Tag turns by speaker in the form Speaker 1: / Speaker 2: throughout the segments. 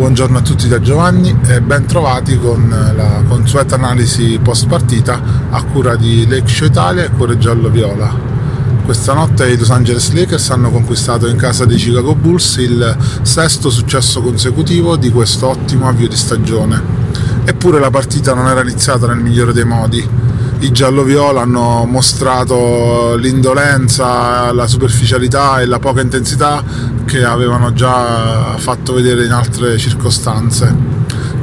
Speaker 1: Buongiorno a tutti da Giovanni e ben trovati con la consueta analisi post partita a cura di Show Italia e Cuore Giallo Viola. Questa notte i Los Angeles Lakers hanno conquistato in casa dei Chicago Bulls il sesto successo consecutivo di questo ottimo avvio di stagione. Eppure la partita non era iniziata nel migliore dei modi i giallo-viola hanno mostrato l'indolenza, la superficialità e la poca intensità che avevano già fatto vedere in altre circostanze.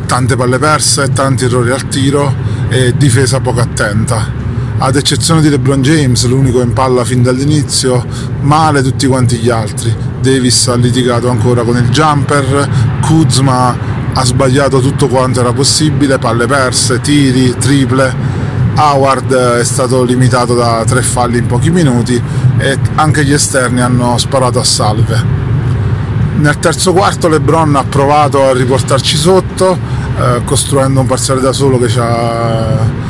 Speaker 1: Tante palle perse, tanti errori al tiro e difesa poco attenta. Ad eccezione di LeBron James, l'unico in palla fin dall'inizio, male tutti quanti gli altri. Davis ha litigato ancora con il jumper, Kuzma ha sbagliato tutto quanto era possibile, palle perse, tiri, triple Howard è stato limitato da tre falli in pochi minuti e anche gli esterni hanno sparato a salve. Nel terzo quarto Lebron ha provato a riportarci sotto, eh, costruendo un parziale da solo che ci ha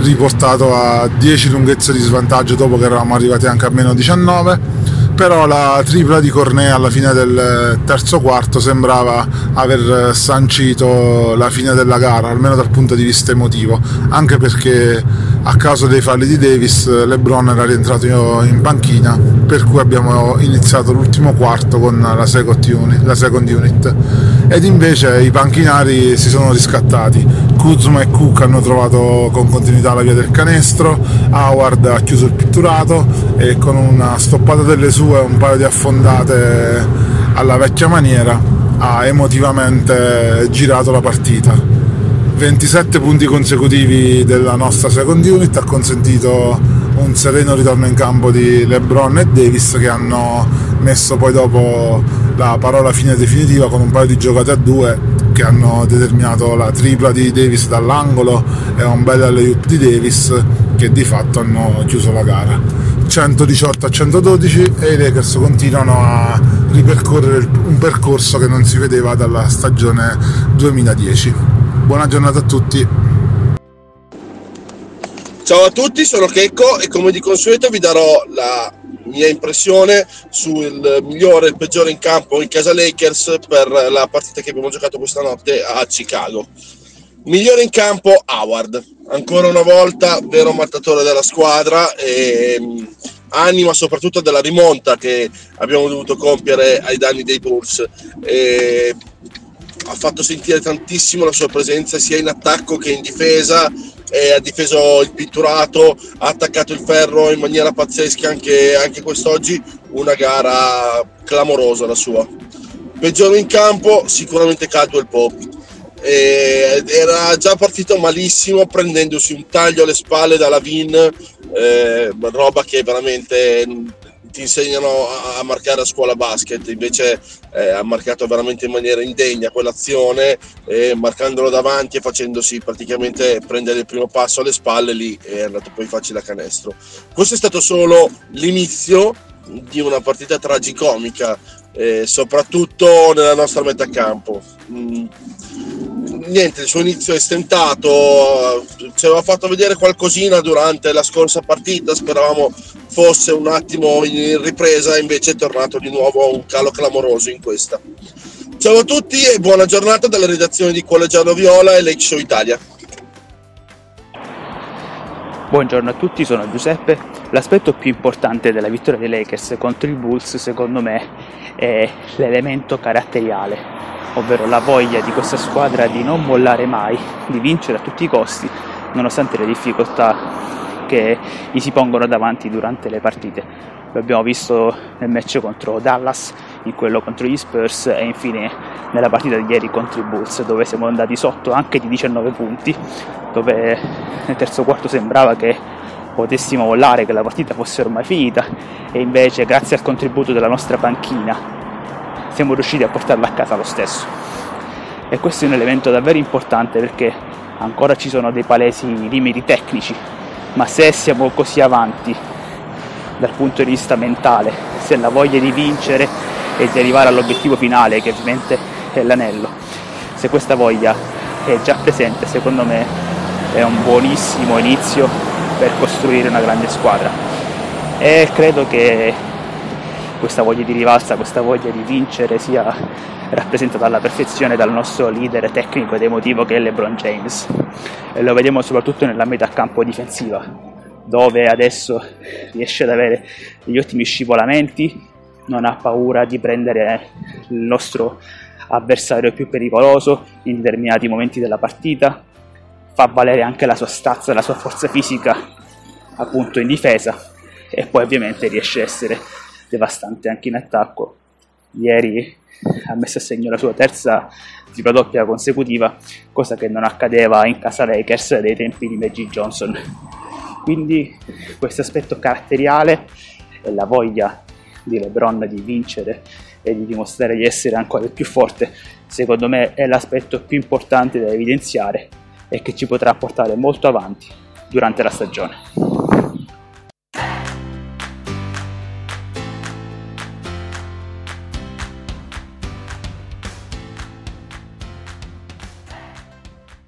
Speaker 1: riportato a 10 lunghezze di svantaggio dopo che eravamo arrivati anche a meno 19 però la tripla di Cornea alla fine del terzo quarto sembrava aver sancito la fine della gara, almeno dal punto di vista emotivo, anche perché a causa dei falli di Davis LeBron era rientrato in panchina, per cui abbiamo iniziato l'ultimo quarto con la second unit, la second unit. ed invece i panchinari si sono riscattati. Kuzma e Cook hanno trovato con continuità la via del canestro, Howard ha chiuso il pitturato e con una stoppata delle sue e un paio di affondate alla vecchia maniera ha emotivamente girato la partita. 27 punti consecutivi della nostra second unit ha consentito un sereno ritorno in campo di LeBron e Davis che hanno messo poi dopo la parola fine definitiva con un paio di giocate a due che hanno determinato la tripla di Davis dall'angolo e un bel alley di Davis che di fatto hanno chiuso la gara. 118 a 112 e i Lakers continuano a ripercorrere un percorso che non si vedeva dalla stagione 2010 buona giornata a tutti.
Speaker 2: Ciao a tutti, sono Checco e come di consueto vi darò la mia impressione sul migliore e il peggiore in campo in casa Lakers per la partita che abbiamo giocato questa notte a Chicago. Migliore in campo Howard, ancora una volta vero mattatore della squadra e mm, anima soprattutto della rimonta che abbiamo dovuto compiere ai danni dei Bulls. E ha fatto sentire tantissimo la sua presenza sia in attacco che in difesa e ha difeso il pitturato, ha attaccato il ferro in maniera pazzesca anche, anche quest'oggi, una gara clamorosa la sua. Peggiore in campo, sicuramente Caldwell Pope. E era già partito malissimo prendendosi un taglio alle spalle dalla Vin, eh, roba che veramente ti insegnano a, marcare a scuola basket, invece eh, ha marcato veramente in maniera indegna quell'azione, eh, marcandolo davanti e facendosi praticamente prendere il primo passo alle spalle, lì è andato poi facile a canestro. Questo è stato solo l'inizio di una partita tragicomica, eh, soprattutto nella nostra metà campo. Mm niente, il suo inizio è stentato, ci aveva fatto vedere qualcosina durante la scorsa partita, speravamo fosse un attimo in ripresa, invece è tornato di nuovo un calo clamoroso in questa. Ciao a tutti e buona giornata dalla redazione di Collegiano Viola e Lake Show Italia.
Speaker 3: Buongiorno a tutti, sono Giuseppe. L'aspetto più importante della vittoria dei Lakers contro i Bulls, secondo me, è l'elemento caratteriale ovvero la voglia di questa squadra di non mollare mai, di vincere a tutti i costi, nonostante le difficoltà che gli si pongono davanti durante le partite. Lo abbiamo visto nel match contro Dallas, in quello contro gli Spurs e infine nella partita di ieri contro i Bulls, dove siamo andati sotto anche di 19 punti, dove nel terzo quarto sembrava che potessimo mollare, che la partita fosse ormai finita e invece grazie al contributo della nostra panchina siamo riusciti a portarla a casa lo stesso. E questo è un elemento davvero importante perché ancora ci sono dei palesi limiti tecnici, ma se siamo così avanti dal punto di vista mentale, se la voglia di vincere e di arrivare all'obiettivo finale, che ovviamente è l'anello, se questa voglia è già presente, secondo me è un buonissimo inizio per costruire una grande squadra. E credo che questa voglia di rivalsa, questa voglia di vincere sia rappresentata alla perfezione dal nostro leader tecnico ed emotivo che è LeBron James. E lo vediamo soprattutto nella metà campo difensiva, dove adesso riesce ad avere degli ottimi scivolamenti, non ha paura di prendere il nostro avversario più pericoloso in determinati momenti della partita, fa valere anche la sua stazza, la sua forza fisica appunto in difesa e poi ovviamente riesce a essere devastante anche in attacco. Ieri ha messo a segno la sua terza tripla doppia consecutiva, cosa che non accadeva in casa Lakers dei tempi di Magic Johnson. Quindi questo aspetto caratteriale e la voglia di LeBron di vincere e di dimostrare di essere ancora più forte, secondo me è l'aspetto più importante da evidenziare e che ci potrà portare molto avanti durante la stagione.